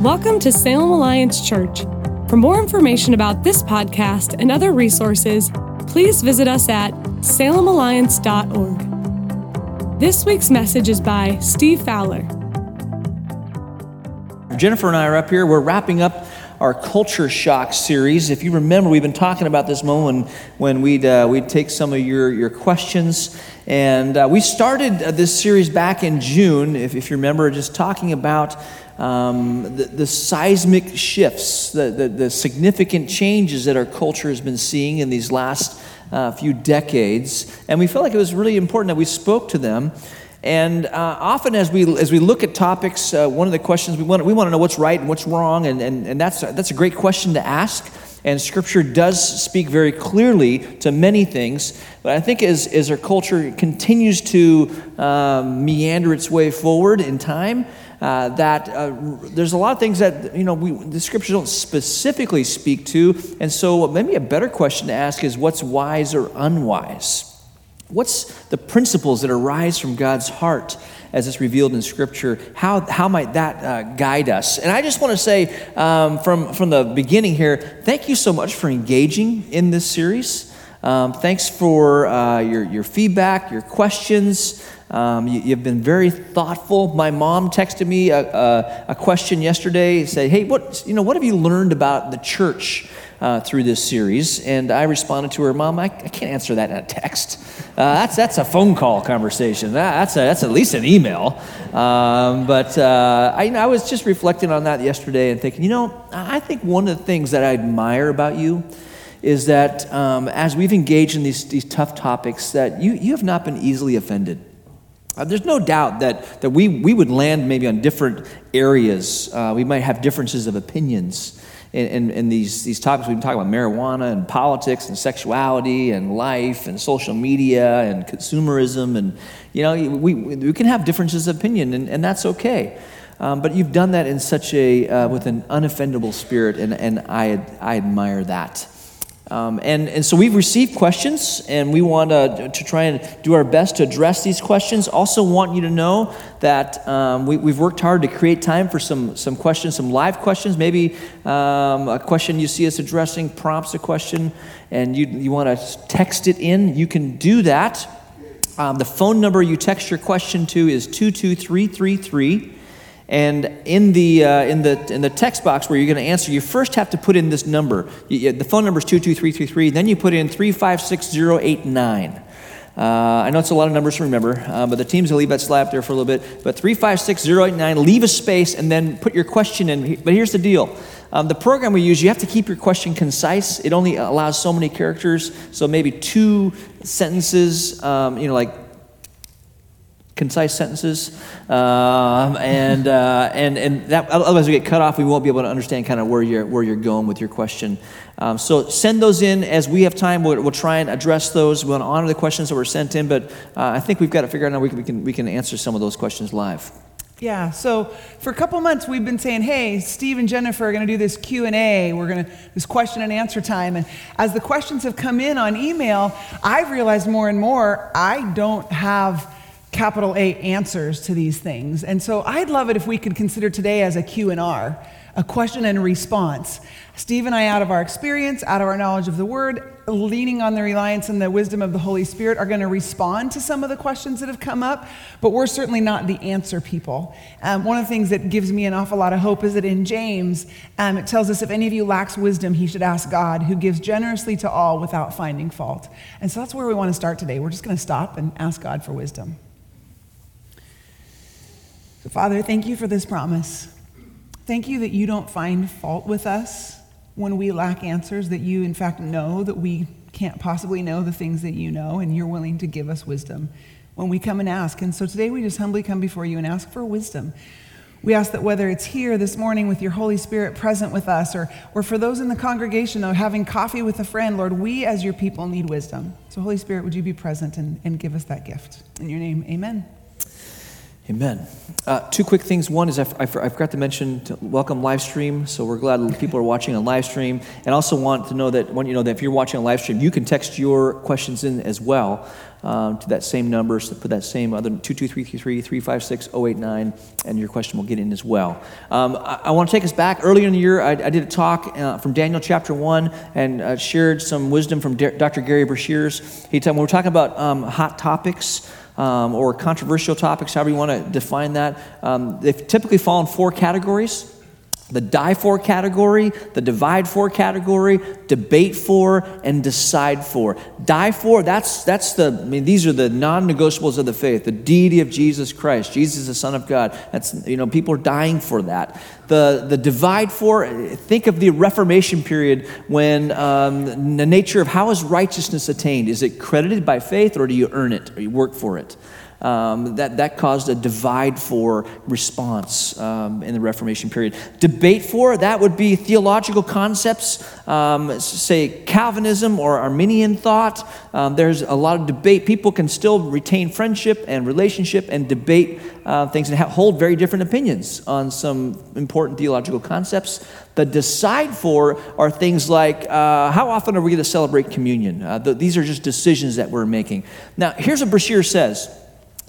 Welcome to Salem Alliance Church. For more information about this podcast and other resources, please visit us at salemalliance.org. This week's message is by Steve Fowler. Jennifer and I are up here. We're wrapping up our culture shock series. If you remember, we've been talking about this moment when, we'd, uh, we'd take some of your, your questions. And uh, we started uh, this series back in June, if, if you remember, just talking about um, the, the, seismic shifts, the, the, the, significant changes that our culture has been seeing in these last uh, few decades. And we felt like it was really important that we spoke to them. And uh, often, as we, as we look at topics, uh, one of the questions we want, we want to know what's right and what's wrong, and, and, and that's, that's a great question to ask. And Scripture does speak very clearly to many things. But I think as, as our culture continues to um, meander its way forward in time, uh, that uh, there's a lot of things that you know we, the scriptures don't specifically speak to. And so maybe a better question to ask is what's wise or unwise? What's the principles that arise from god's heart as it's revealed in scripture? How, how might that uh, guide us? And i just want to say um, from, from the beginning here thank you so much for engaging in this series. Um, thanks for uh, your, your feedback your questions um, you, have been very thoughtful. My mom texted me a, a, a, question yesterday. Said, "Hey, what you know? What have you learned about the church uh, through this series?" And I responded to her, "Mom, I, I can't answer that in a text. Uh, that's that's a phone call conversation. that's a, that's at least an email." Um, but uh, I, I was just reflecting on that yesterday and thinking, you know, I think one of the things that I admire about you is that um, as we've engaged in these, these tough topics, that you, you have not been easily offended. Uh, there's no doubt that, that we, we would land maybe on different areas. Uh, we might have differences of opinions in, in, in, these, these topics. We've been talking about marijuana and politics and sexuality and life and social media and consumerism. And, you know, we, we can have differences of opinion, and, and that's okay. Um, but you've done that in such a, uh, with an unoffendable spirit, and, and I, I admire that. Um, and, and so we've received questions, and we want to, to try and do our best to address these questions. Also, want you to know that um, we, have worked hard to create time for some, some questions, some live questions. Maybe um, a question you see us addressing prompts a question, and you, you want to text it in. You can do that. Um, the phone number you text your question to is 22333. And in the, uh, in, the, in the text box where you're going to answer, you first have to put in this number. You, the phone number is 22333. Then you put in 356089. Uh, I know it's a lot of numbers to remember, uh, but the teams will leave that slap there for a little bit. But 356089, leave a space and then put your question in. But here's the deal um, the program we use, you have to keep your question concise. It only allows so many characters, so maybe two sentences, um, you know, like concise sentences, um, and, uh, and, and that, otherwise we get cut off. We won't be able to understand kind of where you're, where you're going with your question. Um, so send those in as we have time. We'll, we'll, try and address those. We want to honor the questions that were sent in, but uh, I think we've got to figure out how we can, we, can, we can answer some of those questions live. Yeah, so for a couple months we've been saying, "Hey, Steve and Jennifer are going to do this Q&A. We're going to this question and answer time." And as the questions have come in on email, I've realized more and more I don't have capital A answers to these things. And so I'd love it if we could consider today as a Q&R, a question and response. Steve and I, out of our experience, out of our knowledge of the word, leaning on the reliance and the wisdom of the Holy Spirit, are going to respond to some of the questions that have come up, but we're certainly not the answer people. Um, one of the things that gives me an awful lot of hope is that in James, um, it tells us if any of you lacks wisdom, he should ask God, who gives generously to all without finding fault. And so that's where we want to start today. We're just going to stop and ask God for wisdom. So, Father, thank you for this promise. Thank you that you don't find fault with us when we lack answers, that you, in fact, know that we can't possibly know the things that you know, and you're willing to give us wisdom when we come and ask. And so today we just humbly come before you and ask for wisdom. We ask that whether it's here this morning with your Holy Spirit present with us, or, or for those in the congregation or having coffee with a friend, Lord, we as your people need wisdom. So, Holy Spirit, would you be present and, and give us that gift? In your name, amen. Amen. Uh, two quick things. One is I, I I forgot to mention to welcome live stream. So we're glad people are watching on live stream, and also want to know that when you know that if you're watching on live stream, you can text your questions in as well um, to that same number. So put that same other two two three three three five six zero eight nine, and your question will get in as well. Um, I, I want to take us back earlier in the year. I, did a talk uh, from Daniel chapter one and uh, shared some wisdom from D- Dr. Gary Breshears. He told when we're talking about um, hot topics um, or controversial topics, however you want to define that, um, they typically fall in four categories the die for category, the divide for category, debate for, and decide for. Die for, that's, that's the, I mean, these are the non negotiables of the faith. The deity of Jesus Christ. Jesus is the Son of God. That's, you know, people are dying for that. The, the divide for, think of the Reformation period when um, the nature of how is righteousness attained? Is it credited by faith or do you earn it or you work for it? Um, that, that caused a divide for response um, in the Reformation period. Debate for, that would be theological concepts, um, say Calvinism or Arminian thought. Um, there's a lot of debate. People can still retain friendship and relationship and debate uh, things and ha- hold very different opinions on some important theological concepts. The decide for are things like uh, how often are we going to celebrate communion? Uh, the, these are just decisions that we're making. Now, here's what Breshear says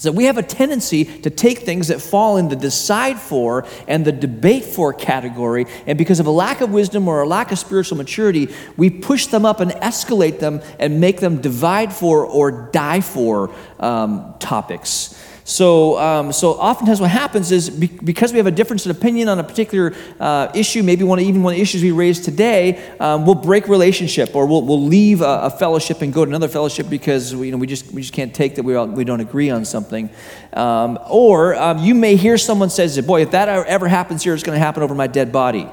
is that we have a tendency to take things that fall in the decide for and the debate for category, and because of a lack of wisdom or a lack of spiritual maturity, we push them up and escalate them and make them divide for or die for um, topics. So, um, so oftentimes what happens is be- because we have a difference in opinion on a particular uh, issue, maybe one of, even one of the issues we raised today, um, we'll break relationship or we'll, we'll leave a, a, fellowship and go to another fellowship because we, you know, we, just, we just can't take that we, all, we don't agree on something. Um, or um, you may hear someone says, boy, if that ever happens here, it's going to happen over my dead body.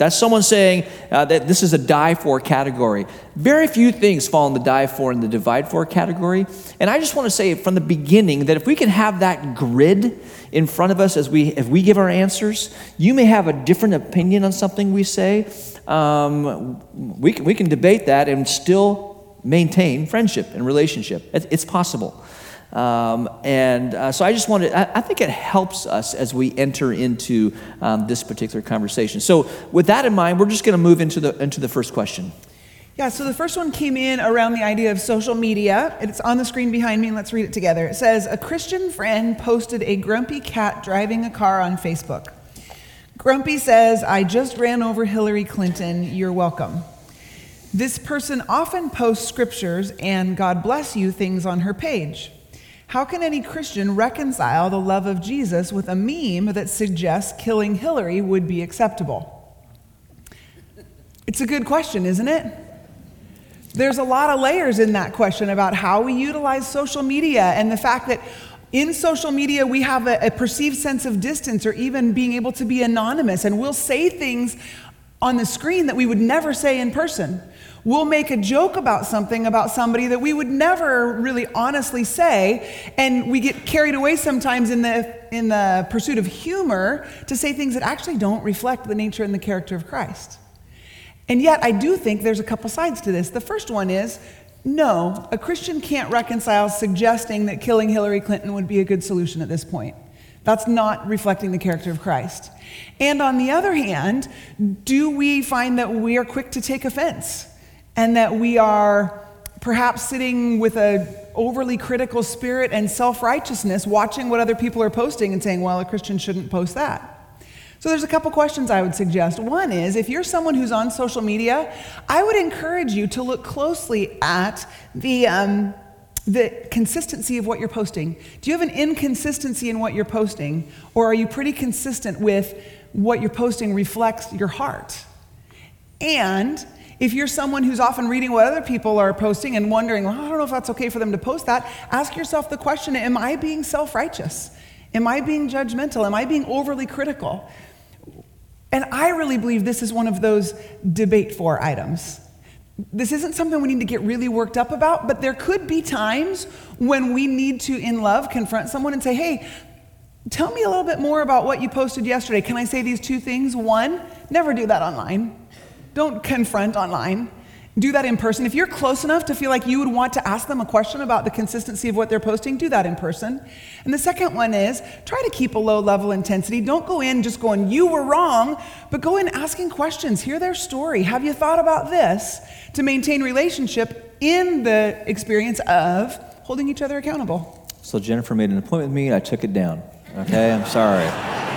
That's someone saying uh, that this is a die for category. Very few things fall in the die for and the divide for category. And I just want to say from the beginning that if we can have that grid in front of us as we, if we give our answers, you may have a different opinion on something we say. Um, we, can, we can debate that and still maintain friendship and relationship. It's possible. Um, and uh, so I just wanted, I, I, think it helps us as we enter into um, this particular conversation. So, with that in mind, we're just going to move into the, into the first question. Yeah, so the first one came in around the idea of social media. It's on the screen behind me, and let's read it together. It says A Christian friend posted a grumpy cat driving a car on Facebook. Grumpy says, I just ran over Hillary Clinton. You're welcome. This person often posts scriptures and God bless you things on her page. How can any Christian reconcile the love of Jesus with a meme that suggests killing Hillary would be acceptable? It's a good question, isn't it? There's a lot of layers in that question about how we utilize social media and the fact that in social media we have a, a perceived sense of distance or even being able to be anonymous, and we'll say things on the screen that we would never say in person. We'll make a joke about something about somebody that we would never really honestly say, and we get carried away sometimes in the, in the pursuit of humor to say things that actually don't reflect the nature and the character of Christ. And yet, I do think there's a couple sides to this. The first one is no, a Christian can't reconcile suggesting that killing Hillary Clinton would be a good solution at this point. That's not reflecting the character of Christ. And on the other hand, do we find that we are quick to take offense? And that we are perhaps sitting with a overly critical spirit and self-righteousness watching what other people are posting and saying well a christian shouldn't post that so there's a couple questions i would suggest one is if you're someone who's on social media i would encourage you to look closely at the um, the consistency of what you're posting. Do you have an inconsistency in what you're posting, or are you pretty consistent with what you're posting reflects your heart? And if you're someone who's often reading what other people are posting and wondering, well, I don't know if that's okay for them to post that, ask yourself the question Am I being self righteous? Am I being judgmental? Am I being overly critical? And I really believe this is one of those debate for items. This isn't something we need to get really worked up about, but there could be times when we need to, in love, confront someone and say, hey, tell me a little bit more about what you posted yesterday. Can I say these two things? One, never do that online. Don't confront online. Do that in person. If you're close enough to feel like you would want to ask them a question about the consistency of what they're posting, do that in person. And the second one is try to keep a low level intensity. Don't go in just going, you were wrong, but go in asking questions. Hear their story. Have you thought about this? To maintain relationship in the experience of holding each other accountable. So Jennifer made an appointment with me, and I took it down. Okay, I'm sorry.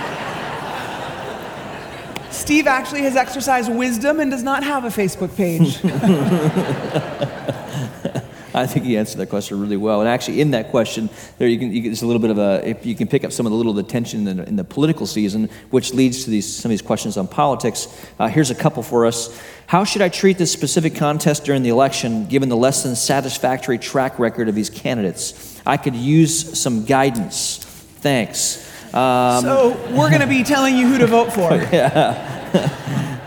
Steve actually has exercised wisdom and does not have a Facebook page. I think he answered that question really well. And actually, in that question, there you can you get a little bit of a if you can pick up some of the little of the tension in the, in the political season, which leads to these some of these questions on politics. Uh, here's a couple for us. How should I treat this specific contest during the election, given the less than satisfactory track record of these candidates? I could use some guidance. Thanks. Um, so we're going to be telling you who to vote for. yeah.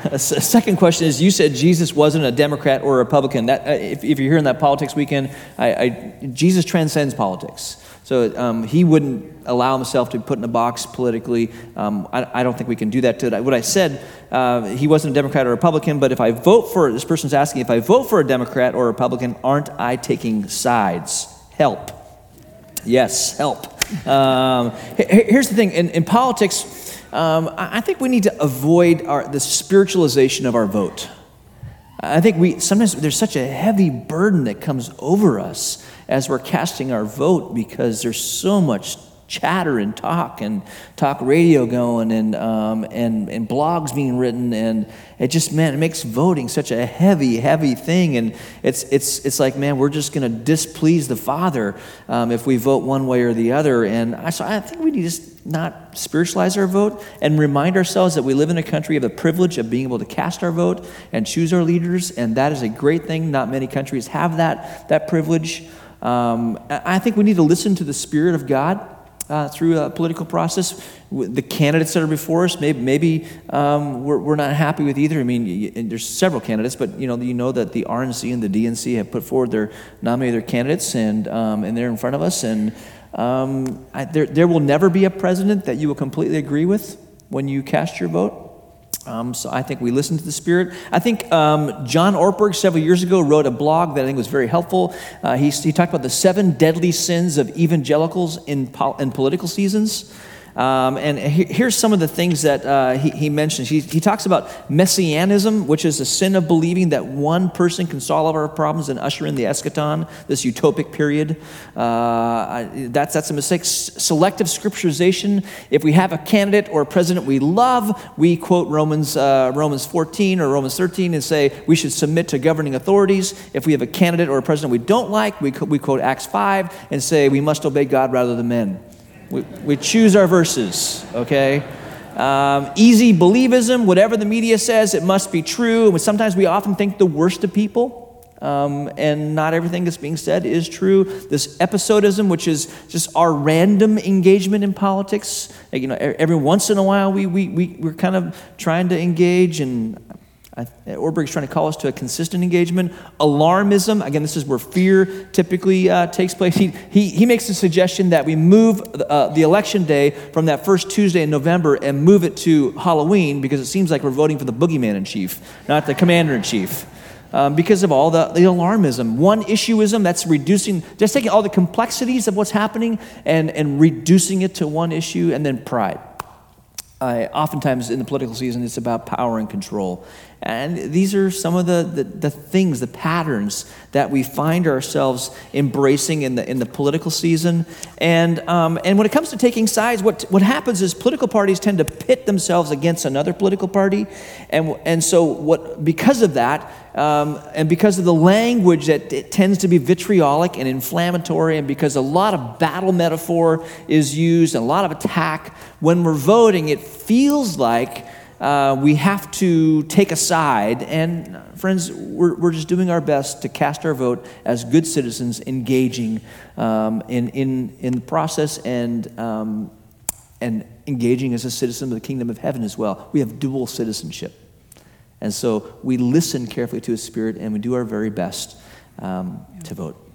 second question is you said jesus wasn't a democrat or a republican. That, uh, if, if, you're hearing that politics weekend I, I, jesus transcends politics. So um, he wouldn't allow himself to be put in a box politically. Um, I, I, don't think we can do that to what i said uh, he wasn't a democrat or republican but if i vote for this person's asking if i vote for a democrat or a republican aren't i taking sides? Help. Yes help um, here's the thing in, in politics, um, I think we need to avoid our, the spiritualization of our vote. I think we sometimes there's such a heavy burden that comes over us as we're casting our vote because there's so much chatter and talk and talk radio going and, um, and, and blogs being written. And it just man it makes voting such a heavy heavy thing. And it's, it's, it's like man we're just going to displease the father um, if we vote one way or the other. And I, so I think we need to just not spiritualize our vote and remind ourselves that we live in a country of the privilege of being able to cast our vote and choose our leaders. And that is a great thing. Not many countries have that, that privilege. Um, I think we need to listen to the Spirit of God uh, through a political process. The candidates that are before us, maybe, maybe um, we're, we're not happy with either. I mean, there's several candidates, but you know, you know that the RNC and the DNC have put forward their nominated their candidates, and um, and they're in front of us. And um, I, there, there will never be a president that you will completely agree with when you cast your vote. Um, so I think we listen to the Spirit. I think um, John Ortberg several years ago wrote a blog that I think was very helpful. Uh, he, he talked about the seven deadly sins of evangelicals in, pol- in political seasons. Um, and he, here's some of the things that uh, he, he, mentions. He, he, talks about messianism, which is the sin of believing that one person can solve our problems and usher in the eschaton, this utopic period. Uh, that's, that's a mistake. Selective scripturization. If we have a candidate or a president we love, we quote Romans, uh, Romans 14 or Romans 13 and say we should submit to governing authorities. If we have a candidate or a president we don't like, we, we quote Acts 5 and say we must obey God rather than men. We, we choose our verses, okay? Um, easy believism, whatever the media says, it must be true. And sometimes we often think the worst of people. Um, and not everything that's being said is true. This episodism, which is just our random engagement in politics, you know, every once in a while we, we, we, we're kind of trying to engage, and Ortberg's trying to call us to a consistent engagement. Alarmism, again, this is where fear typically uh, takes place. He, he, he makes a suggestion that we move uh, the election day from that first Tuesday in November and move it to Halloween because it seems like we're voting for the boogeyman in chief, not the commander in chief. Um, because of all the, the alarmism. One issueism, that's reducing, just taking all the complexities of what's happening and, and reducing it to one issue, and then pride. Uh, oftentimes in the political season, it's about power and control. And these are some of the, the, the, things, the patterns that we find ourselves embracing in the, in the political season. And, um, and when it comes to taking sides, what, what happens is political parties tend to pit themselves against another political party. And, and so, what, because of that, um, and because of the language that it tends to be vitriolic and inflammatory, and because a lot of battle metaphor is used and a lot of attack, when we're voting, it feels like uh, we have to take a side. And, friends, we're, we're just doing our best to cast our vote as good citizens, engaging um, in, in, in the process and, um, and engaging as a citizen of the kingdom of heaven as well. We have dual citizenship. And so we listen carefully to His Spirit and we do our very best um, to vote.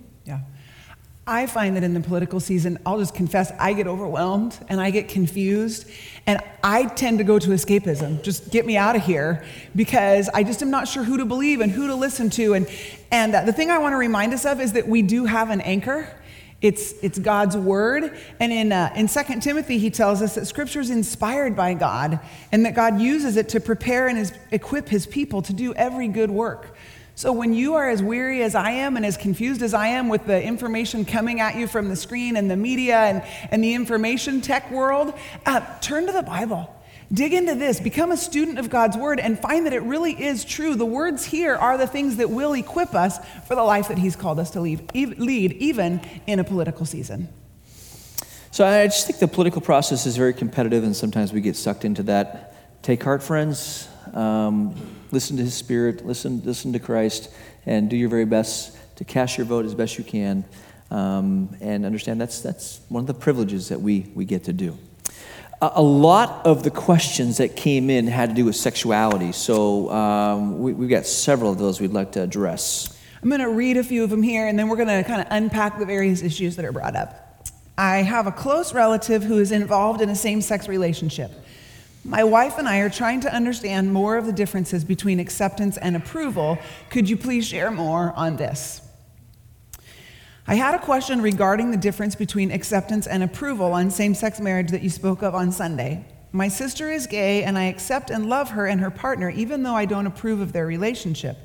I find that in the political season, I'll just confess, I get overwhelmed and I get confused. And I tend to go to escapism. Just get me out of here because I just am not sure who to believe and who to listen to. And, and the thing I want to remind us of is that we do have an anchor. It's, it's God's word. And in, uh, in 2 Timothy, he tells us that scripture is inspired by God and that God uses it to prepare and his, equip his people to do every good work. So, when you are as weary as I am and as confused as I am with the information coming at you from the screen and the media and, and the information tech world, uh, turn to the Bible. Dig into this, become a student of God's word, and find that it really is true. The words here are the things that will equip us for the life that He's called us to lead, lead even in a political season. So, I just think the political process is very competitive, and sometimes we get sucked into that. Take heart, friends. Um, listen to his spirit, listen, listen to Christ, and do your very best to cast your vote as best you can. Um, and understand that's, that's one of the privileges that we, we get to do. A, lot of the questions that came in had to do with sexuality, so um, we, we've got several of those we'd like to address. I'm going to read a few of them here, and then we're going to kind of unpack the various issues that are brought up. I have a close relative who is involved in a same sex relationship. My wife and I are trying to understand more of the differences between acceptance and approval. Could you please share more on this? I had a question regarding the difference between acceptance and approval on same sex marriage that you spoke of on Sunday. My sister is gay, and I accept and love her and her partner, even though I don't approve of their relationship.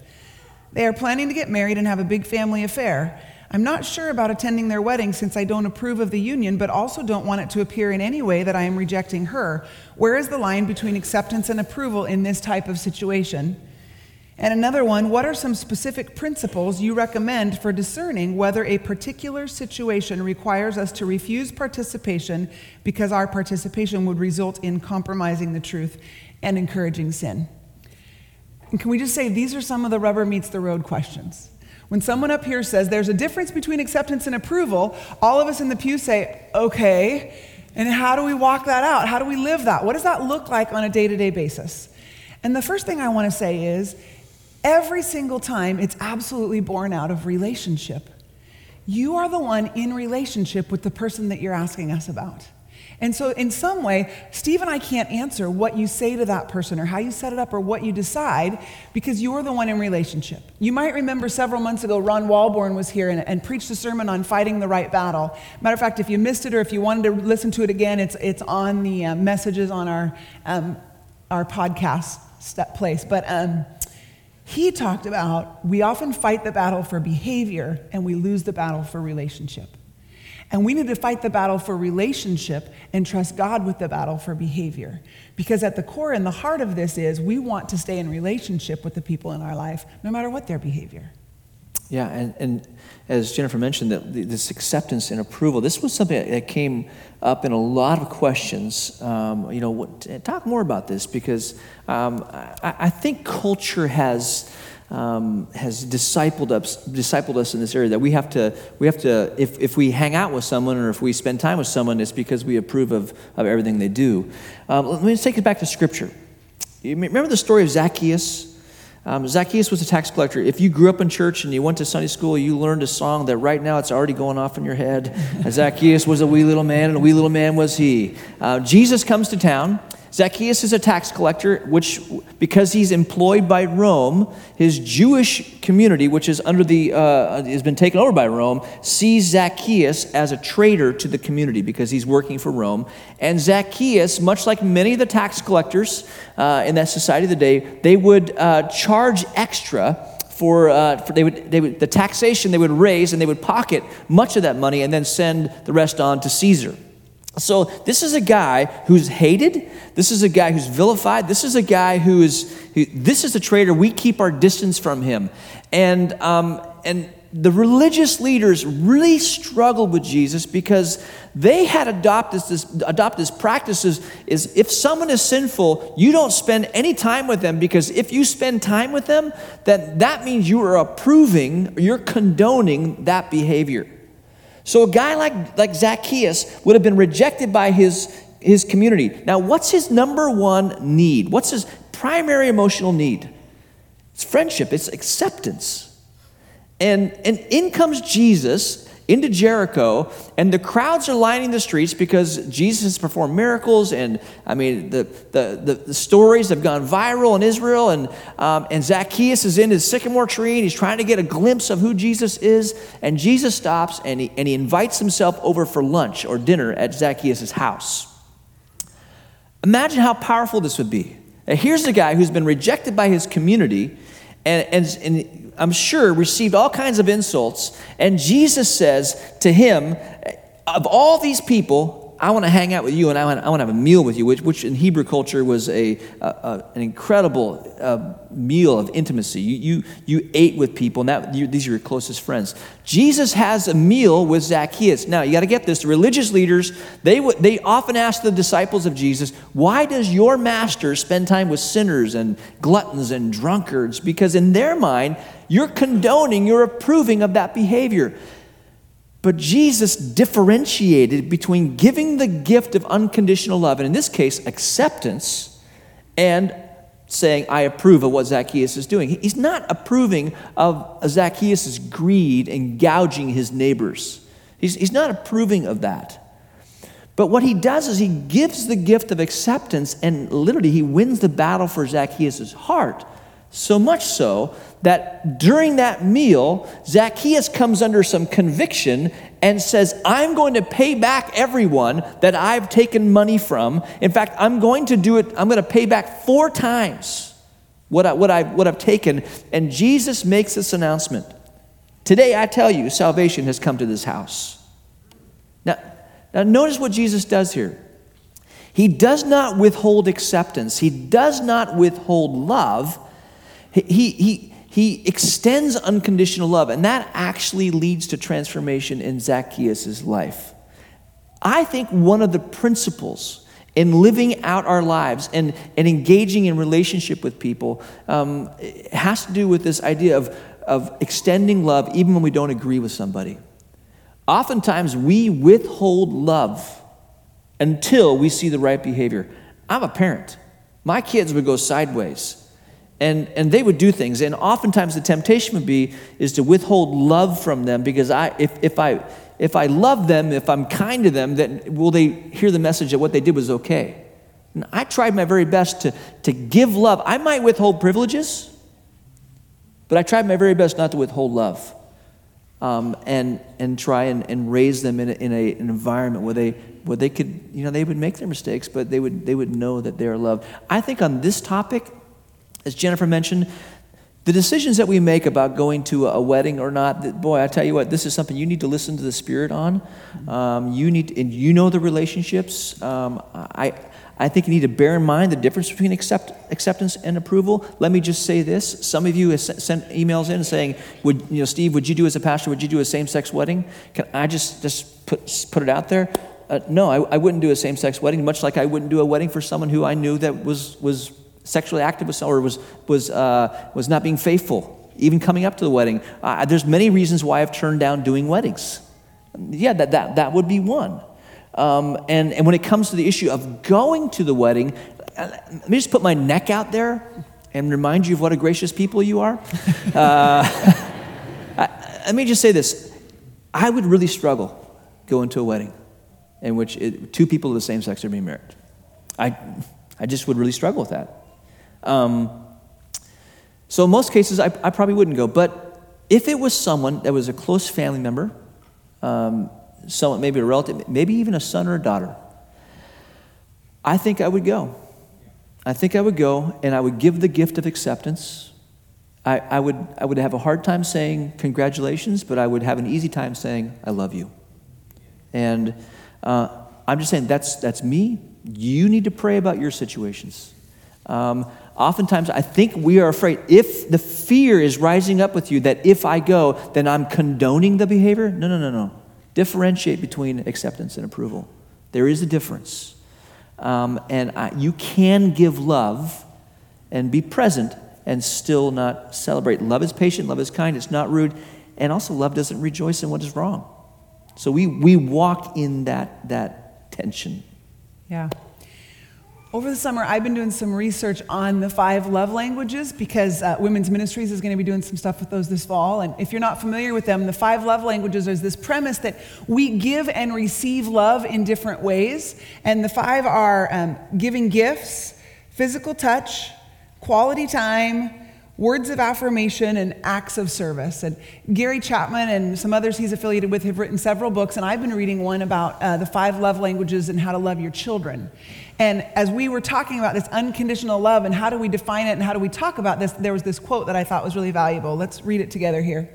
They are planning to get married and have a big family affair. I'm not sure about attending their wedding since I don't approve of the union, but also don't want it to appear in any way that I am rejecting her. Where is the line between acceptance and approval in this type of situation? And another one, what are some specific principles you recommend for discerning whether a particular situation requires us to refuse participation because our participation would result in compromising the truth and encouraging sin? And can we just say these are some of the rubber meets the road questions? When someone up here says there's a difference between acceptance and approval, all of us in the pew say, okay, and how do we walk that out? How do we live that? What does that look like on a day to day basis? And the first thing I want to say is every single time it's absolutely born out of relationship. You are the one in relationship with the person that you're asking us about. And so, in some way, Steve and I can't answer what you say to that person or how you set it up or what you decide because you're the one in relationship. You might remember several months ago, Ron Walborn was here and, and preached a sermon on fighting the right battle. Matter of fact, if you missed it or if you wanted to listen to it again, it's, it's on the uh, messages on our, um, our podcast place. But um, he talked about we often fight the battle for behavior and we lose the battle for relationship. And we need to fight the battle for relationship and trust God with the battle for behavior. Because at the core and the heart of this is we want to stay in relationship with the people in our life, no matter what their behavior. Yeah, and, and as Jennifer mentioned, that this acceptance and approval, this was something that came up in a lot of questions. Um, you know, what, talk more about this because um, I, I think culture has um, has discipled us, discipled us in this area that we have to, we have to if, if we hang out with someone or if we spend time with someone, it's because we approve of, of everything they do. Um, let me take it back to Scripture. You remember the story of Zacchaeus? Um, Zacchaeus was a tax collector. If you grew up in church and you went to Sunday school, you learned a song that right now it's already going off in your head. Zacchaeus was a wee little man, and a wee little man was he. Uh, Jesus comes to town. Zacchaeus is a tax collector, which, because he's employed by Rome, his Jewish community, which is under the, uh, has been taken over by Rome, sees Zacchaeus as a traitor to the community because he's working for Rome. And Zacchaeus, much like many of the tax collectors uh, in that society of the day, they would uh, charge extra for, uh, for, they would, they would, the taxation they would raise and they would pocket much of that money and then send the rest on to Caesar. So, this is a guy who's hated. This is a guy who's vilified. This is a guy who is, who, this is a traitor. We keep our distance from him. And, um, and the religious leaders really struggled with Jesus because they had adopted this, adopted this practices is if someone is sinful, you don't spend any time with them because if you spend time with them, then that means you are approving, you're condoning that behavior. So a guy like, like Zacchaeus would have been rejected by his, his community. Now, what's his number one need? What's his primary emotional need? It's friendship, it's acceptance. And, and in comes Jesus into Jericho, and the crowds are lining the streets because Jesus has performed miracles, and I mean, the, the, the, the stories have gone viral in Israel, and, um, and Zacchaeus is in his sycamore tree, and he's trying to get a glimpse of who Jesus is, and Jesus stops, and he, and he invites himself over for lunch or dinner at Zacchaeus' house. Imagine how powerful this would be. Now, here's a guy who's been rejected by his community, and, and, and I'm sure, received all kinds of insults. And Jesus says to him, Of all these people, I want to hang out with you and I want, I want to have a meal with you, which, which in Hebrew culture was a, a, a an incredible uh, meal of intimacy. You, you, you ate with people, and that, you, these are your closest friends. Jesus has a meal with Zacchaeus. Now, you got to get this. The religious leaders, they, they often ask the disciples of Jesus, Why does your master spend time with sinners and gluttons and drunkards? Because in their mind, you're condoning, you're approving of that behavior. But Jesus differentiated between giving the gift of unconditional love, and in this case, acceptance, and saying, I approve of what Zacchaeus is doing. He's not approving of Zacchaeus' greed and gouging his neighbors. He's, he's not approving of that. But what he does is he gives the gift of acceptance, and literally he wins the battle for Zacchaeus' heart. So much so that during that meal, Zacchaeus comes under some conviction and says, I'm going to pay back everyone that I've taken money from. In fact, I'm going to do it, I'm going to pay back four times what, I, what, I, what I've taken. And Jesus makes this announcement Today, I tell you, salvation has come to this house. Now, now notice what Jesus does here. He does not withhold acceptance, he does not withhold love. He, he, he extends unconditional love, and that actually leads to transformation in Zacchaeus' life. I think one of the principles in living out our lives and, and engaging in relationship with people um, has to do with this idea of, of extending love even when we don't agree with somebody. Oftentimes, we withhold love until we see the right behavior. I'm a parent. My kids would go sideways and, and they would do things. And oftentimes the temptation would be is to withhold love from them because I, if, if, I, if I love them if i'm kind to them then will they hear the message that what they did was okay? And i tried my very best to, to give love. I might withhold privileges but i tried my very best not to withhold love um, and, and try and, and raise them in, a, in a, an environment where they, where they could you know they would make their mistakes but they would, they would know that they're loved. I think on this topic as Jennifer mentioned, the decisions that we make about going to a wedding or not, boy, I tell you what, this is something you need to listen to the Spirit on. Um, you need, and you know the relationships. Um, I, I think you need to bear in mind the difference between accept, acceptance and approval. Let me just say this: some of you have sent emails in saying, "Would you know, Steve? Would you do as a pastor? Would you do a same-sex wedding?" Can I just just put put it out there? Uh, no, I, I wouldn't do a same-sex wedding. Much like I wouldn't do a wedding for someone who I knew that was was sexually active with someone or was, was, uh, was not being faithful, even coming up to the wedding. Uh, there's many reasons why I've turned down doing weddings. Yeah, that, that, that would be one. Um, and, and when it comes to the issue of going to the wedding, uh, let me just put my neck out there and remind you of what a gracious people you are. Uh, I, let me just say this I would really struggle going to a wedding in which it, two people of the same sex are being married. I, I just would really struggle with that. Um, so in most cases, I, I, probably wouldn't go. But if it was someone that was a close family member, um, someone maybe a relative, maybe even a son or a daughter, I think I would go. I think I would go and I would give the gift of acceptance. I, I, would, I would have a hard time saying congratulations, but I would have an easy time saying I love you. And uh, I'm just saying that's, that's me. You need to pray about your situations. Um, oftentimes I think we are afraid if the fear is rising up with you that if I go, then I'm condoning the behavior. No, no, no, no. Differentiate between acceptance and approval. There is a difference. Um, and I, you can give love and be present and still not celebrate. Love is patient, love is kind, it's not rude, and also love doesn't rejoice in what is wrong. So we, we walk in that, that tension. Yeah. Over the summer, I've been doing some research on the five love languages because uh, Women's Ministries is going to be doing some stuff with those this fall. And if you're not familiar with them, the five love languages is this premise that we give and receive love in different ways. And the five are um, giving gifts, physical touch, quality time, words of affirmation and acts of service. And Gary Chapman and some others he's affiliated with have written several books, and I've been reading one about uh, the five love languages and how to love your children. And as we were talking about this unconditional love and how do we define it and how do we talk about this, there was this quote that I thought was really valuable. Let's read it together here.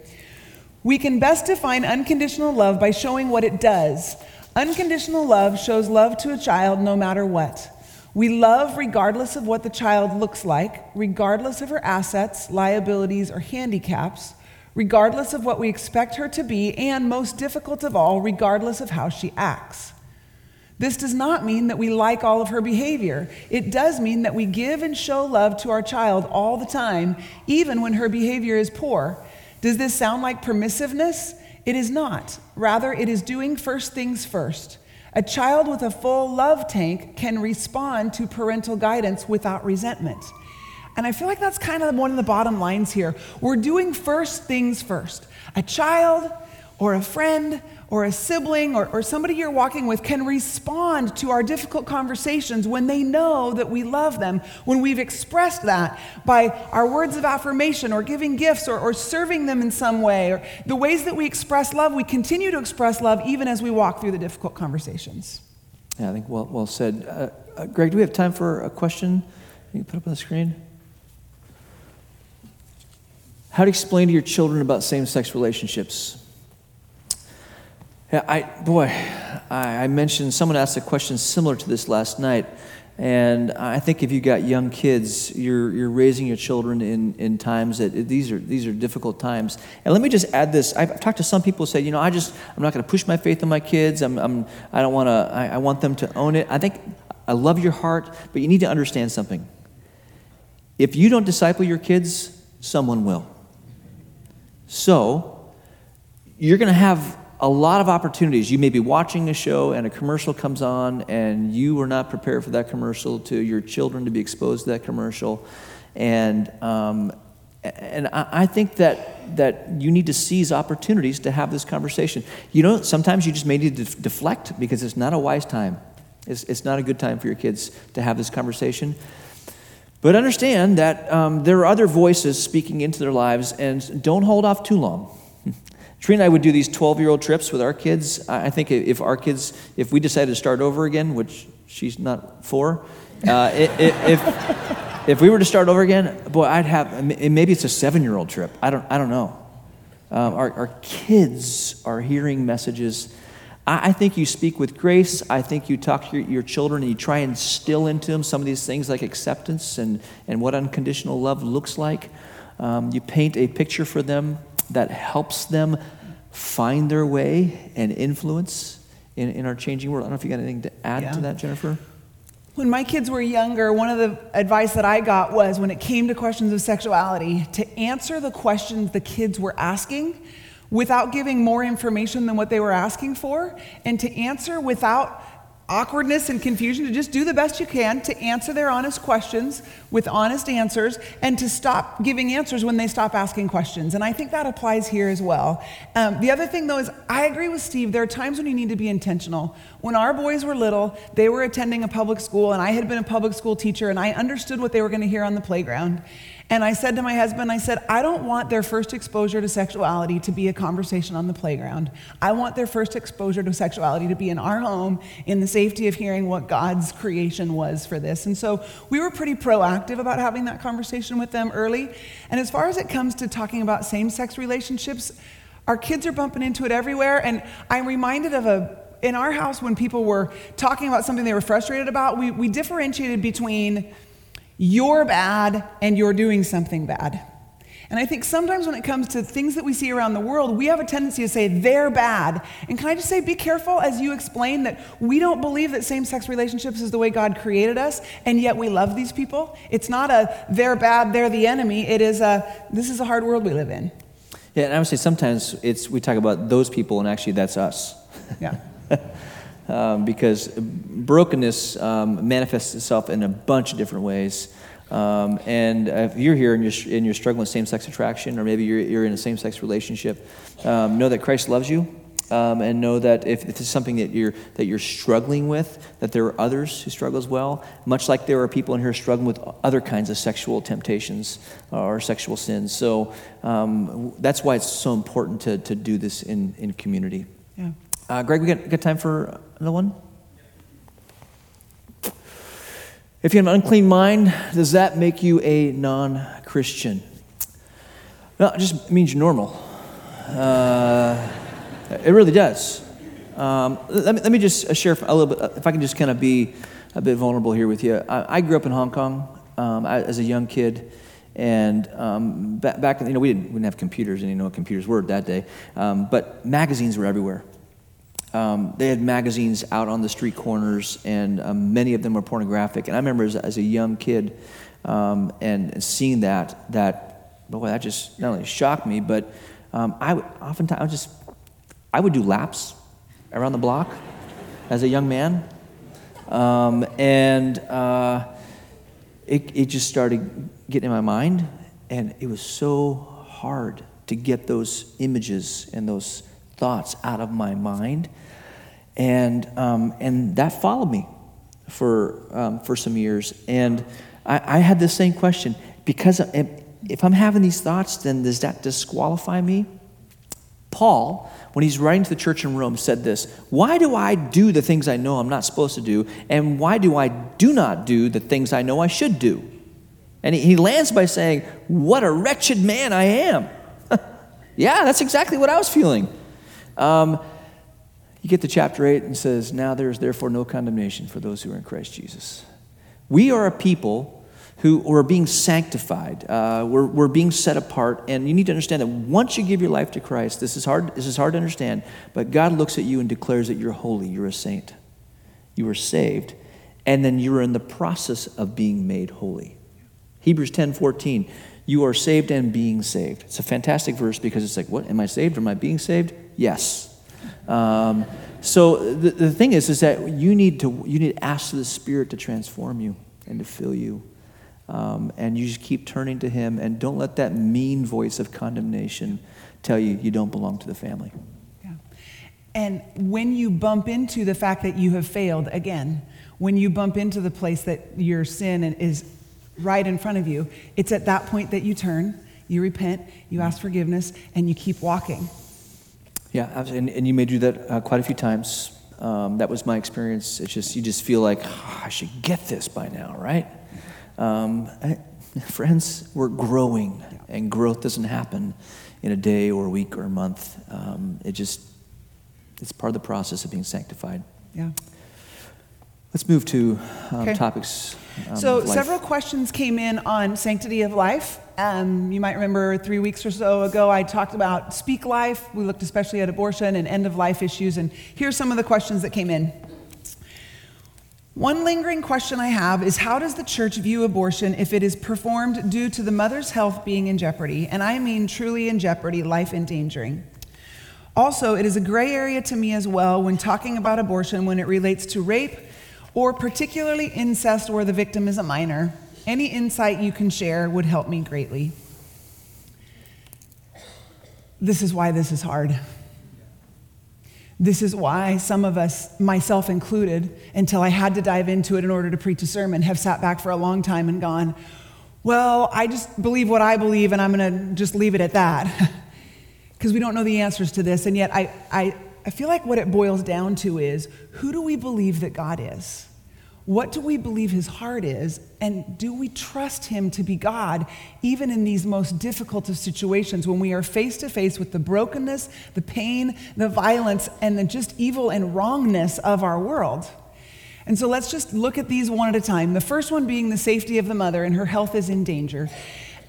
We can best define unconditional love by showing what it does. Unconditional love shows love to a child no matter what. We love regardless of what the child looks like, regardless of her assets, liabilities, or handicaps, regardless of what we expect her to be, and most difficult of all, regardless of how she acts. This does not mean that we like all of her behavior. It does mean that we give and show love to our child all the time, even when her behavior is poor. Does this sound like permissiveness? It is not. Rather, it is doing first things first. A child with a full love tank can respond to parental guidance without resentment. And I feel like that's kind of one of the bottom lines here. We're doing first things first. A child or a friend or a sibling or, or somebody you're walking with can respond to our difficult conversations when they know that we love them, when we've expressed that by our words of affirmation or giving gifts or, or serving them in some way, or the ways that we express love, we continue to express love even as we walk through the difficult conversations. Yeah, I think well, well said. Uh, uh, Greg, do we have time for a question? Can you put up on the screen? How to explain to your children about same sex relationships? Yeah, I, boy, I, I mentioned, someone asked a question similar to this last night. And I think if you got young kids, you're, you're raising your children in, in times that these are, these are difficult times. And let me just add this. I've talked to some people who say, you know, I just, I'm not going to push my faith on my kids. I'm, I'm, I don't want to, I, I want them to own it. I think I love your heart, but you need to understand something. If you don't disciple your kids, someone will. So, you're going to have a lot of opportunities. You may be watching a show and a commercial comes on, and you were not prepared for that commercial, to your children to be exposed to that commercial. And, um, and I, think that, that you need to seize opportunities to have this conversation. You know, sometimes you just may need to deflect because it's not a wise time. It's, it's not a good time for your kids to have this conversation. But understand that um, there are other voices speaking into their lives, and don't hold off too long. Trina and I would do these 12 year old trips with our kids. I think if our kids, if we decided to start over again, which she's not for, uh, if, if we were to start over again, boy, I'd have, maybe it's a seven year old trip. I don't, I don't know. Um, our, our kids are hearing messages. I, I, think you speak with grace. I think you talk to your, your, children and you try and instill into them some of these things like acceptance and, and what unconditional love looks like. Um, you paint a picture for them that helps them find their way and influence in, in our changing world. I don't know if you got anything to add yeah. to that, Jennifer. When my kids were younger, one of the advice that I got was when it came to questions of sexuality, to answer the questions the kids were asking without giving more information than what they were asking for, and to answer without awkwardness and confusion, to just do the best you can to answer their honest questions with honest answers and to stop giving answers when they stop asking questions. And I think that applies here as well. Um, the other thing, though, is I agree with Steve. There are times when you need to be intentional. When our boys were little, they were attending a public school, and I had been a public school teacher, and I understood what they were going to hear on the playground. And I said to my husband, I said, I don't want their first exposure to sexuality to be a conversation on the playground. I want their first exposure to sexuality to be in our home in the safety of hearing what God's creation was for this. And so we were pretty proactive about having that conversation with them early. And as far as it comes to talking about same sex relationships, our kids are bumping into it everywhere. And I'm reminded of a in our house when people were talking about something they were frustrated about, we, we differentiated between you're bad and you're doing something bad. And I think sometimes when it comes to things that we see around the world, we have a tendency to say they're bad. And can I just say, be careful as you explain that we don't believe that same sex relationships is the way God created us, and yet we love these people. It's not a they're bad, they're the enemy. It is a this is a hard world we live in. Yeah, and I would say sometimes it's we talk about those people, and actually that's us. Yeah. um, because brokenness um, manifests itself in a bunch of different ways. Um, and if you're here and you're, and you're struggling with same sex attraction, or maybe you're, you're in a same sex relationship, um, know that Christ loves you. Um, and know that if, if it's something that you're, that you're struggling with, that there are others who struggle as well, much like there are people in here struggling with other kinds of sexual temptations or sexual sins. So um, that's why it's so important to, to do this in, in community. Yeah. Uh, Greg, we got, got time for another one? If you have an unclean mind, does that make you a non Christian? No, it just means you're normal. Uh, it really does. Um, let, me, let me just share a little bit, if I can just kind of be a bit vulnerable here with you. I, I grew up in Hong Kong um, as a young kid. And um, back, back, you know, we didn't, we didn't have computers, and you know what computers were that day. Um, but magazines were everywhere. Um, they had magazines out on the street corners, and um, many of them were pornographic. And I remember as, as a young kid um, and seeing that, that, boy, that just not only shocked me, but um, I would, oftentimes I would just, I would do laps around the block as a young man. Um, and uh, it, it just started getting in my mind, and it was so hard to get those images and those thoughts out of my mind. And, um, and that followed me for, um, for some years. And I, I, had the same question because if I'm having these thoughts, then does that disqualify me? Paul, when he's writing to the church in Rome, said this Why do I do the things I know I'm not supposed to do? And why do I do not do the things I know I should do? And he, lands by saying, What a wretched man I am. yeah, that's exactly what I was feeling. Um, you get to chapter 8 and says, Now there is therefore no condemnation for those who are in Christ Jesus. We are a people who are being sanctified. Uh, we're, we're being set apart. And you need to understand that once you give your life to Christ, this is, hard, this is hard to understand, but God looks at you and declares that you're holy, you're a saint. You are saved. And then you're in the process of being made holy. Hebrews 10 14. You are saved and being saved. It's a fantastic verse because it's like, what? Am I saved am I being saved? Yes. Um, so the, the thing is, is that you need to you need to ask the Spirit to transform you and to fill you, um, and you just keep turning to Him, and don't let that mean voice of condemnation tell you you don't belong to the family. Yeah. And when you bump into the fact that you have failed again, when you bump into the place that your sin is right in front of you, it's at that point that you turn, you repent, you ask forgiveness, and you keep walking. Yeah, and, and you may do that uh, quite a few times. Um, that was my experience. It's just, you just feel like, oh, I should get this by now, right? Um, I, friends, we're growing, and growth doesn't happen in a day or a week or a month. Um, it just, it's part of the process of being sanctified. Yeah. Let's move to um, okay. topics. Um, so, several questions came in on sanctity of life. Um, you might remember three weeks or so ago, I talked about speak life. We looked especially at abortion and end of life issues. And here's some of the questions that came in. One lingering question I have is how does the church view abortion if it is performed due to the mother's health being in jeopardy? And I mean truly in jeopardy, life endangering. Also, it is a gray area to me as well when talking about abortion when it relates to rape or particularly incest where the victim is a minor. Any insight you can share would help me greatly. This is why this is hard. This is why some of us, myself included, until I had to dive into it in order to preach a sermon, have sat back for a long time and gone, Well, I just believe what I believe and I'm going to just leave it at that. Because we don't know the answers to this. And yet, I, I, I feel like what it boils down to is who do we believe that God is? What do we believe his heart is? And do we trust him to be God, even in these most difficult of situations when we are face to face with the brokenness, the pain, the violence, and the just evil and wrongness of our world? And so let's just look at these one at a time. The first one being the safety of the mother, and her health is in danger.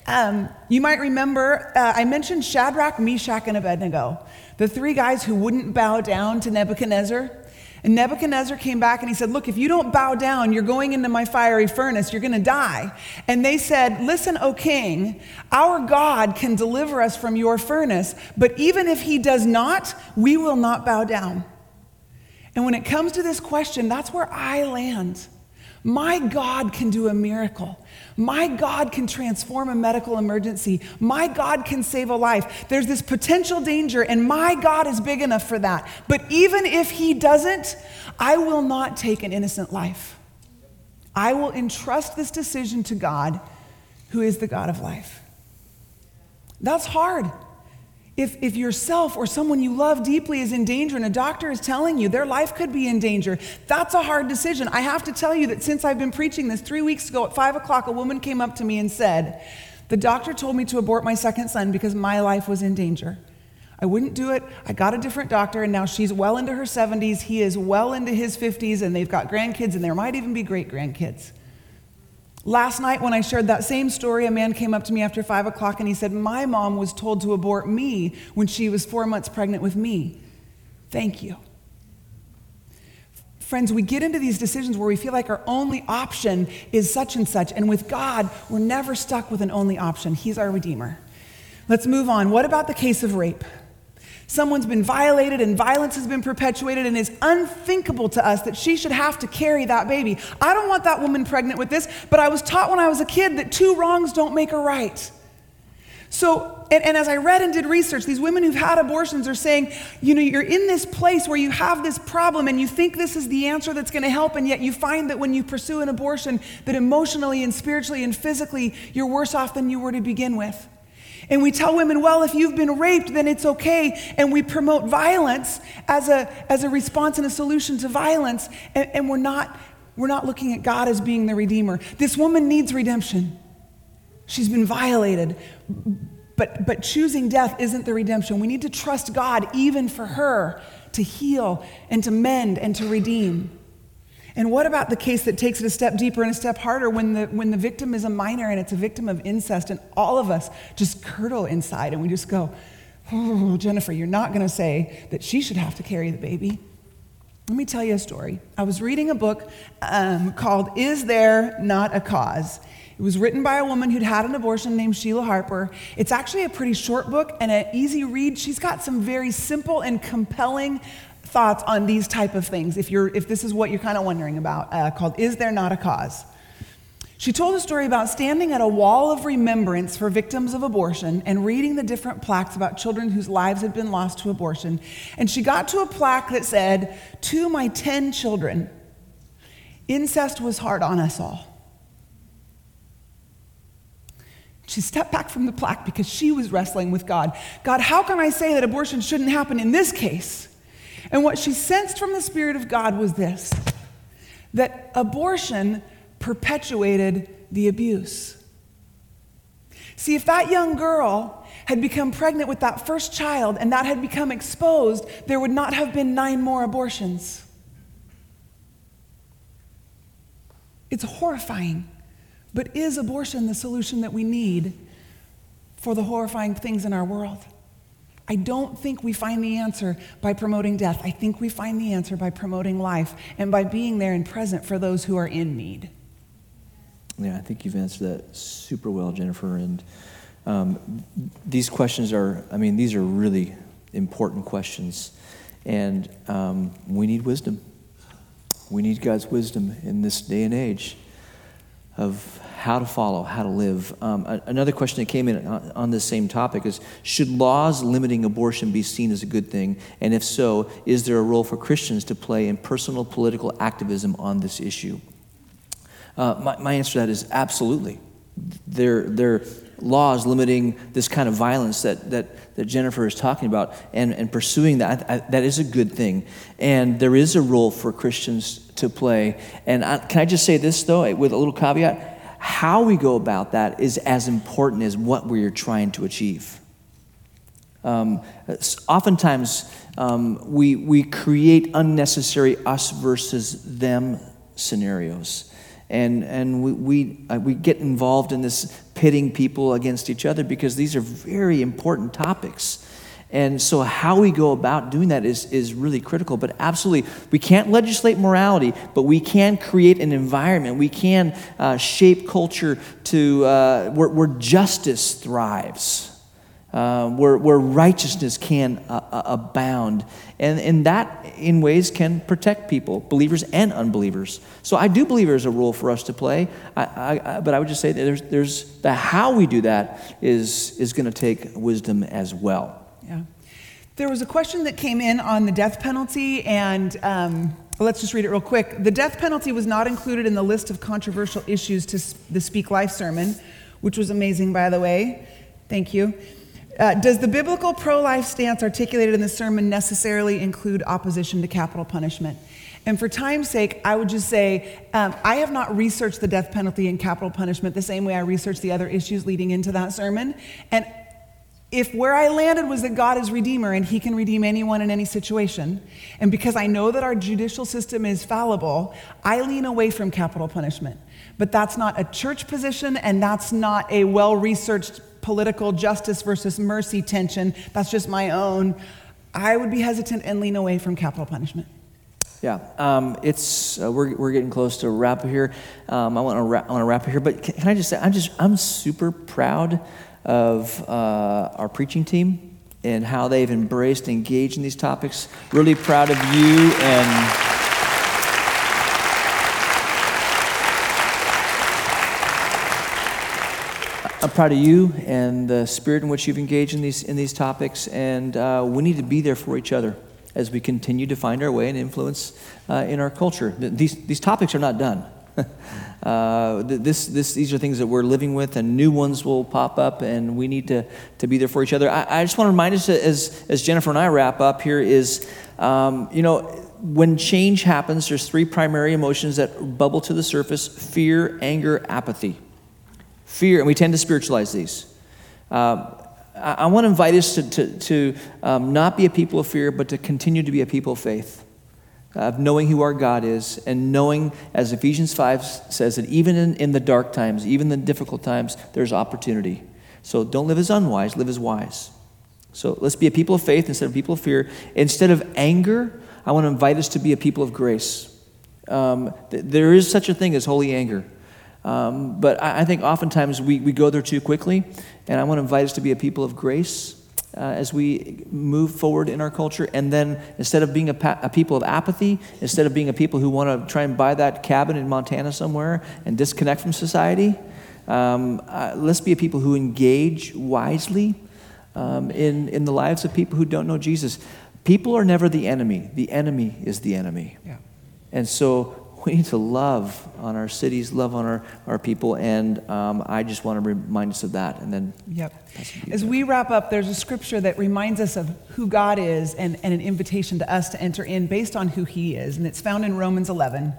Um, you might remember uh, I mentioned Shadrach, Meshach, and Abednego, the three guys who wouldn't bow down to Nebuchadnezzar. And Nebuchadnezzar came back and he said, Look, if you don't bow down, you're going into my fiery furnace, you're going to die. And they said, Listen, O king, our God can deliver us from your furnace, but even if he does not, we will not bow down. And when it comes to this question, that's where I land. My God can do a miracle. My God can transform a medical emergency. My God can save a life. There's this potential danger, and my God is big enough for that. But even if He doesn't, I will not take an innocent life. I will entrust this decision to God, who is the God of life. That's hard. If, if yourself or someone you love deeply is in danger and a doctor is telling you their life could be in danger, that's a hard decision. I have to tell you that since I've been preaching this, three weeks ago at five o'clock, a woman came up to me and said, The doctor told me to abort my second son because my life was in danger. I wouldn't do it. I got a different doctor, and now she's well into her 70s. He is well into his 50s, and they've got grandkids, and there might even be great grandkids. Last night, when I shared that same story, a man came up to me after five o'clock and he said, My mom was told to abort me when she was four months pregnant with me. Thank you. Friends, we get into these decisions where we feel like our only option is such and such. And with God, we're never stuck with an only option. He's our Redeemer. Let's move on. What about the case of rape? Someone's been violated and violence has been perpetuated, and it's unthinkable to us that she should have to carry that baby. I don't want that woman pregnant with this, but I was taught when I was a kid that two wrongs don't make a right. So, and, and, as I read and did research, these women who've had abortions are saying, you know, you're in this place where you have this problem and you think this is the answer that's going to help, and yet you find that when you pursue an abortion, that emotionally and spiritually and physically, you're worse off than you were to begin with. And we tell women, well, if you've been raped, then it's okay. And we promote violence as a, as a response and a solution to violence. And, and we're, not, we're not looking at God as being the Redeemer. This woman needs redemption. She's been violated. But, but choosing death isn't the redemption. We need to trust God even for her to heal and to mend and to redeem. And what about the case that takes it a step deeper and a step harder when the, when the victim is a minor and it's a victim of incest, and all of us just curdle inside and we just go, Oh, Jennifer, you're not going to say that she should have to carry the baby. Let me tell you a story. I was reading a book um, called Is There Not a Cause? It was written by a woman who'd had an abortion named Sheila Harper. It's actually a pretty short book and an easy read. She's got some very simple and compelling thoughts on these type of things if, you're, if this is what you're kind of wondering about, uh, called Is There Not a Cause? She told a story about standing at a wall of remembrance for victims of abortion and reading the different plaques about children whose lives had been lost to abortion. And she got to a plaque that said, To my 10 children, incest was hard on us all. She stepped back from the plaque because she was wrestling with God. God, how can I say that abortion shouldn't happen in this case? And what she sensed from the Spirit of God was this that abortion perpetuated the abuse. See, if that young girl had become pregnant with that first child and that had become exposed, there would not have been nine more abortions. It's horrifying. But is abortion the solution that we need for the horrifying things in our world? I don't think we find the answer by promoting death. I think we find the answer by promoting life and by being there and present for those who are in need. Yeah, I think you've answered that super well, Jennifer. And um, these questions are, I mean, these are really important questions. And um, we need wisdom. We need God's wisdom in this day and age of how to follow, how to live. Um, another question that came in on, this same topic is Should laws limiting abortion be seen as a good thing? And if so, is there a role for Christians to play in personal political activism on this issue? Uh, my, my answer to that is absolutely. There, there laws limiting this kind of violence that, that, that Jennifer is talking about, and, and pursuing that, I, that is a good thing. And there is a role for Christians to play. And I, can I just say this, though, with a little caveat? how we go about that is as important as what we're trying to achieve. Um, oftentimes, um, we, we create unnecessary us versus them scenarios. And, and we, we, uh, we get involved in this pitting people against each other because these are very important topics. And so, how we go about doing that is, is really critical. But absolutely, we can't legislate morality, but we can create an environment. We can uh, shape culture to uh, where, where, justice thrives. uh, where, where righteousness can uh, uh, abound. And, and that, in ways, can protect people, believers and unbelievers. So I do believe there's a role for us to play. I, I, but I would just say that there's, there's the how we do that is, is going to take wisdom as well. Yeah. There was a question that came in on the death penalty, and um, let's just read it real quick. The death penalty was not included in the list of controversial issues to the Speak Life sermon, which was amazing, by the way. Thank you. Uh, does the biblical pro life stance articulated in the sermon necessarily include opposition to capital punishment? And for time's sake, I would just say um, I have not researched the death penalty and capital punishment the same way I researched the other issues leading into that sermon. And if where I landed was that God is Redeemer and He can redeem anyone in any situation, and because I know that our judicial system is fallible, I lean away from capital punishment. But that's not a church position, and that's not a well researched political justice versus mercy tension. That's just my own. I would be hesitant and lean away from capital punishment. Yeah, um, it's uh, we're, we're getting close to a wrap here. Um, I want to wrap, wrap here, but can, can, I just say I'm just I'm super proud of uh, our preaching team and how they've embraced, and engaged in these topics. Really proud of you and. I'm proud of you and the spirit in which you've engaged in these, in these topics, and uh, we need to be there for each other as we continue to find our way and influence uh, in our culture. These, these topics are not done. uh, this, this, these are things that we're living with, and new ones will pop up, and we need to, to be there for each other. I, I just want to remind us, as, as Jennifer and I wrap up here, is um, you know, when change happens, there's three primary emotions that bubble to the surface fear, anger, apathy fear, and we tend to spiritualize these. Uh, I, I want to invite us to, to, to um, not be a people of fear, but to continue to be a people of faith, of knowing who our God is, and knowing, as Ephesians 5 says, that even in, in the dark times, even the difficult times, there's opportunity. So don't live as unwise, live as wise. So let's be a people of faith instead of people of fear. Instead of anger, I want to invite us to be a people of grace. Um, th- there is such a thing as holy anger. Um, but I, I, think oftentimes we, we go there too quickly, and I want to invite us to be a people of grace uh, as we move forward in our culture. And then instead of being a, pa- a people of apathy, instead of being a people who want to try and buy that cabin in Montana somewhere and disconnect from society, um, uh, let's be a people who engage wisely um, in, in the lives of people who don't know Jesus. People are never the enemy, the enemy is the enemy. Yeah. And so we need to love on our cities, love on our, our people, and um, I just want to remind us of that. And then, yep. As we wrap up, there's a scripture that reminds us of who God is and, and an invitation to us to enter in based on who He is, and it's found in Romans 11.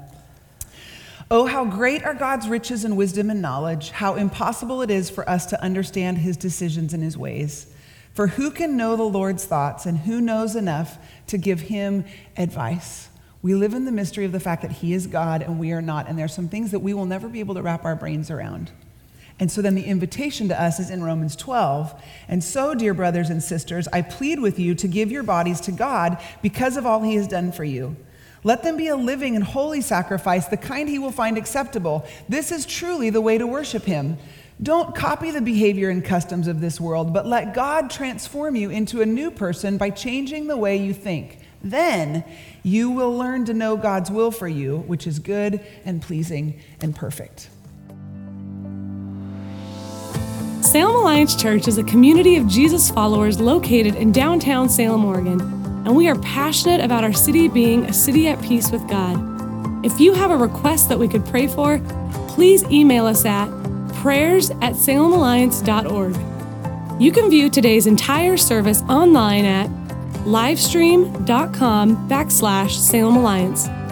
Oh, how great are God's riches and wisdom and knowledge, how impossible it is for us to understand His decisions and His ways. For who can know the Lord's thoughts, and who knows enough to give Him advice? We live in the mystery of the fact that He is God and we are not, and there are some things that we will never be able to wrap our brains around. And so then the invitation to us is in Romans 12. And so, dear brothers and sisters, I plead with you to give your bodies to God because of all He has done for you. Let them be a living and holy sacrifice, the kind He will find acceptable. This is truly the way to worship Him. Don't copy the behavior and customs of this world, but let God transform you into a new person by changing the way you think. Then you will learn to know God's will for you, which is good and pleasing and perfect. Salem Alliance Church is a community of Jesus followers located in downtown Salem, Oregon, and we are passionate about our city being a city at peace with God. If you have a request that we could pray for, please email us at prayers at salemalliance.org. You can view today's entire service online at livestream.com backslash Salem Alliance.